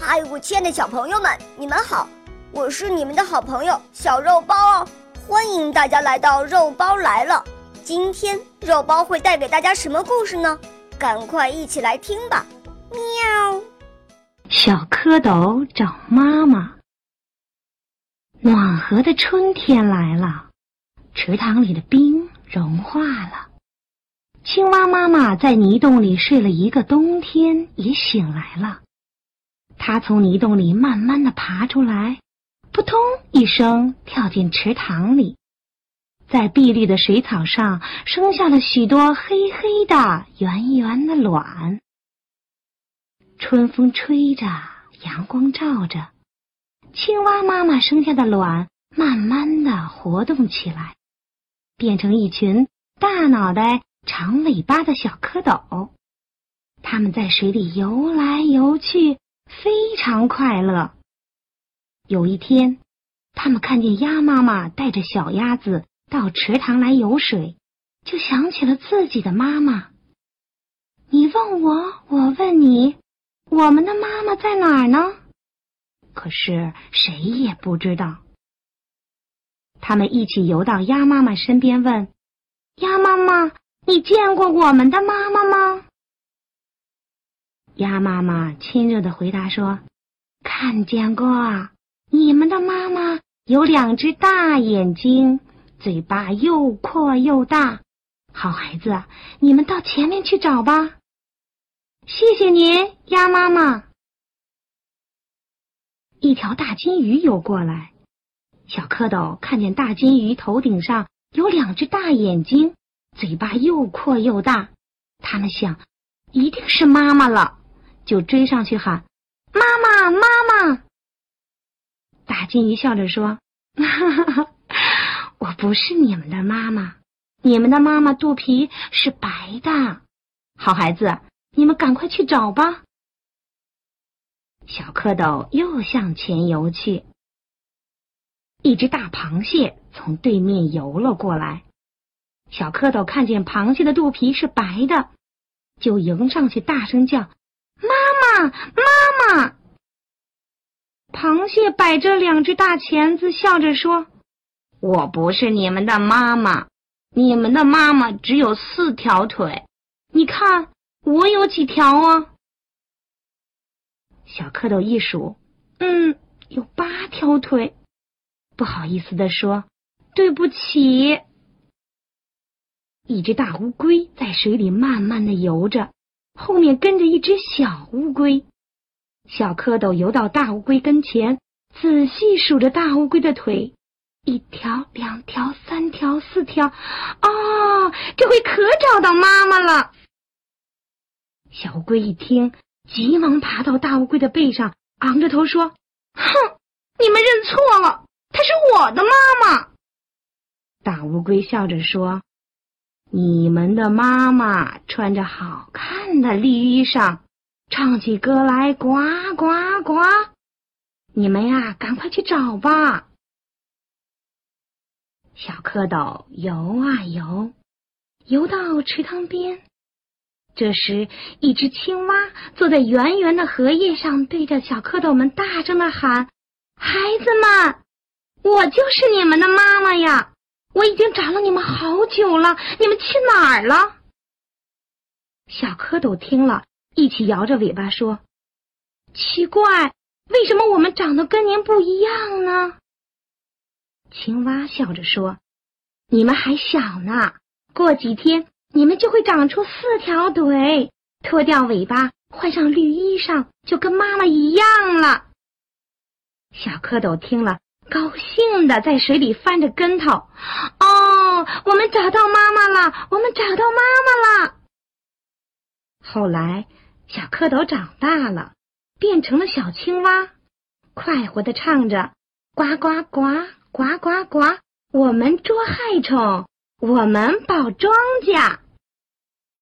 嗨，我亲爱的小朋友们，你们好！我是你们的好朋友小肉包哦，欢迎大家来到肉包来了。今天肉包会带给大家什么故事呢？赶快一起来听吧！喵。小蝌蚪找妈妈。暖和的春天来了，池塘里的冰融化了。青蛙妈妈在泥洞里睡了一个冬天，也醒来了。它从泥洞里慢慢的爬出来，扑通一声跳进池塘里，在碧绿的水草上生下了许多黑黑的、圆圆的卵。春风吹着，阳光照着，青蛙妈妈生下的卵慢慢的活动起来，变成一群大脑袋、长尾巴的小蝌蚪。它们在水里游来游去。非常快乐。有一天，他们看见鸭妈妈带着小鸭子到池塘来游水，就想起了自己的妈妈。你问我，我问你，我们的妈妈在哪儿呢？可是谁也不知道。他们一起游到鸭妈妈身边，问：“鸭妈妈，你见过我们的妈妈吗？”鸭妈妈亲热的回答说：“看见过，你们的妈妈有两只大眼睛，嘴巴又阔又大。好孩子，你们到前面去找吧。”谢谢您，鸭妈妈。一条大金鱼游过来，小蝌蚪看见大金鱼头顶上有两只大眼睛，嘴巴又阔又大，他们想，一定是妈妈了。就追上去喊：“妈妈，妈妈！”大金鱼笑着说：“我不是你们的妈妈，你们的妈妈肚皮是白的。好孩子，你们赶快去找吧。”小蝌蚪又向前游去。一只大螃蟹从对面游了过来，小蝌蚪看见螃蟹的肚皮是白的，就迎上去大声叫。妈妈，妈妈！螃蟹摆着两只大钳子，笑着说：“我不是你们的妈妈，你们的妈妈只有四条腿，你看我有几条啊？”小蝌蚪一数，嗯，有八条腿，不好意思的说：“对不起。”一只大乌龟在水里慢慢的游着。后面跟着一只小乌龟，小蝌蚪游到大乌龟跟前，仔细数着大乌龟的腿，一条、两条、三条、四条，哦，这回可找到妈妈了。小乌龟一听，急忙爬到大乌龟的背上，昂着头说：“哼，你们认错了，她是我的妈妈。”大乌龟笑着说。你们的妈妈穿着好看的绿衣裳，唱起歌来呱呱呱。你们呀，赶快去找吧。小蝌蚪游啊游，游到池塘边。这时，一只青蛙坐在圆圆的荷叶上，对着小蝌蚪们大声的喊：“孩子们，我就是你们的妈妈呀！”我已经找了你们好久了，你们去哪儿了？小蝌蚪听了一起摇着尾巴说：“奇怪，为什么我们长得跟您不一样呢？”青蛙笑着说：“你们还小呢，过几天你们就会长出四条腿，脱掉尾巴，换上绿衣裳，就跟妈妈一样了。”小蝌蚪听了。高兴的在水里翻着跟头，哦，我们找到妈妈了，我们找到妈妈了。后来，小蝌蚪长大了，变成了小青蛙，快活的唱着：呱呱呱，呱呱呱，我们捉害虫，我们保庄稼。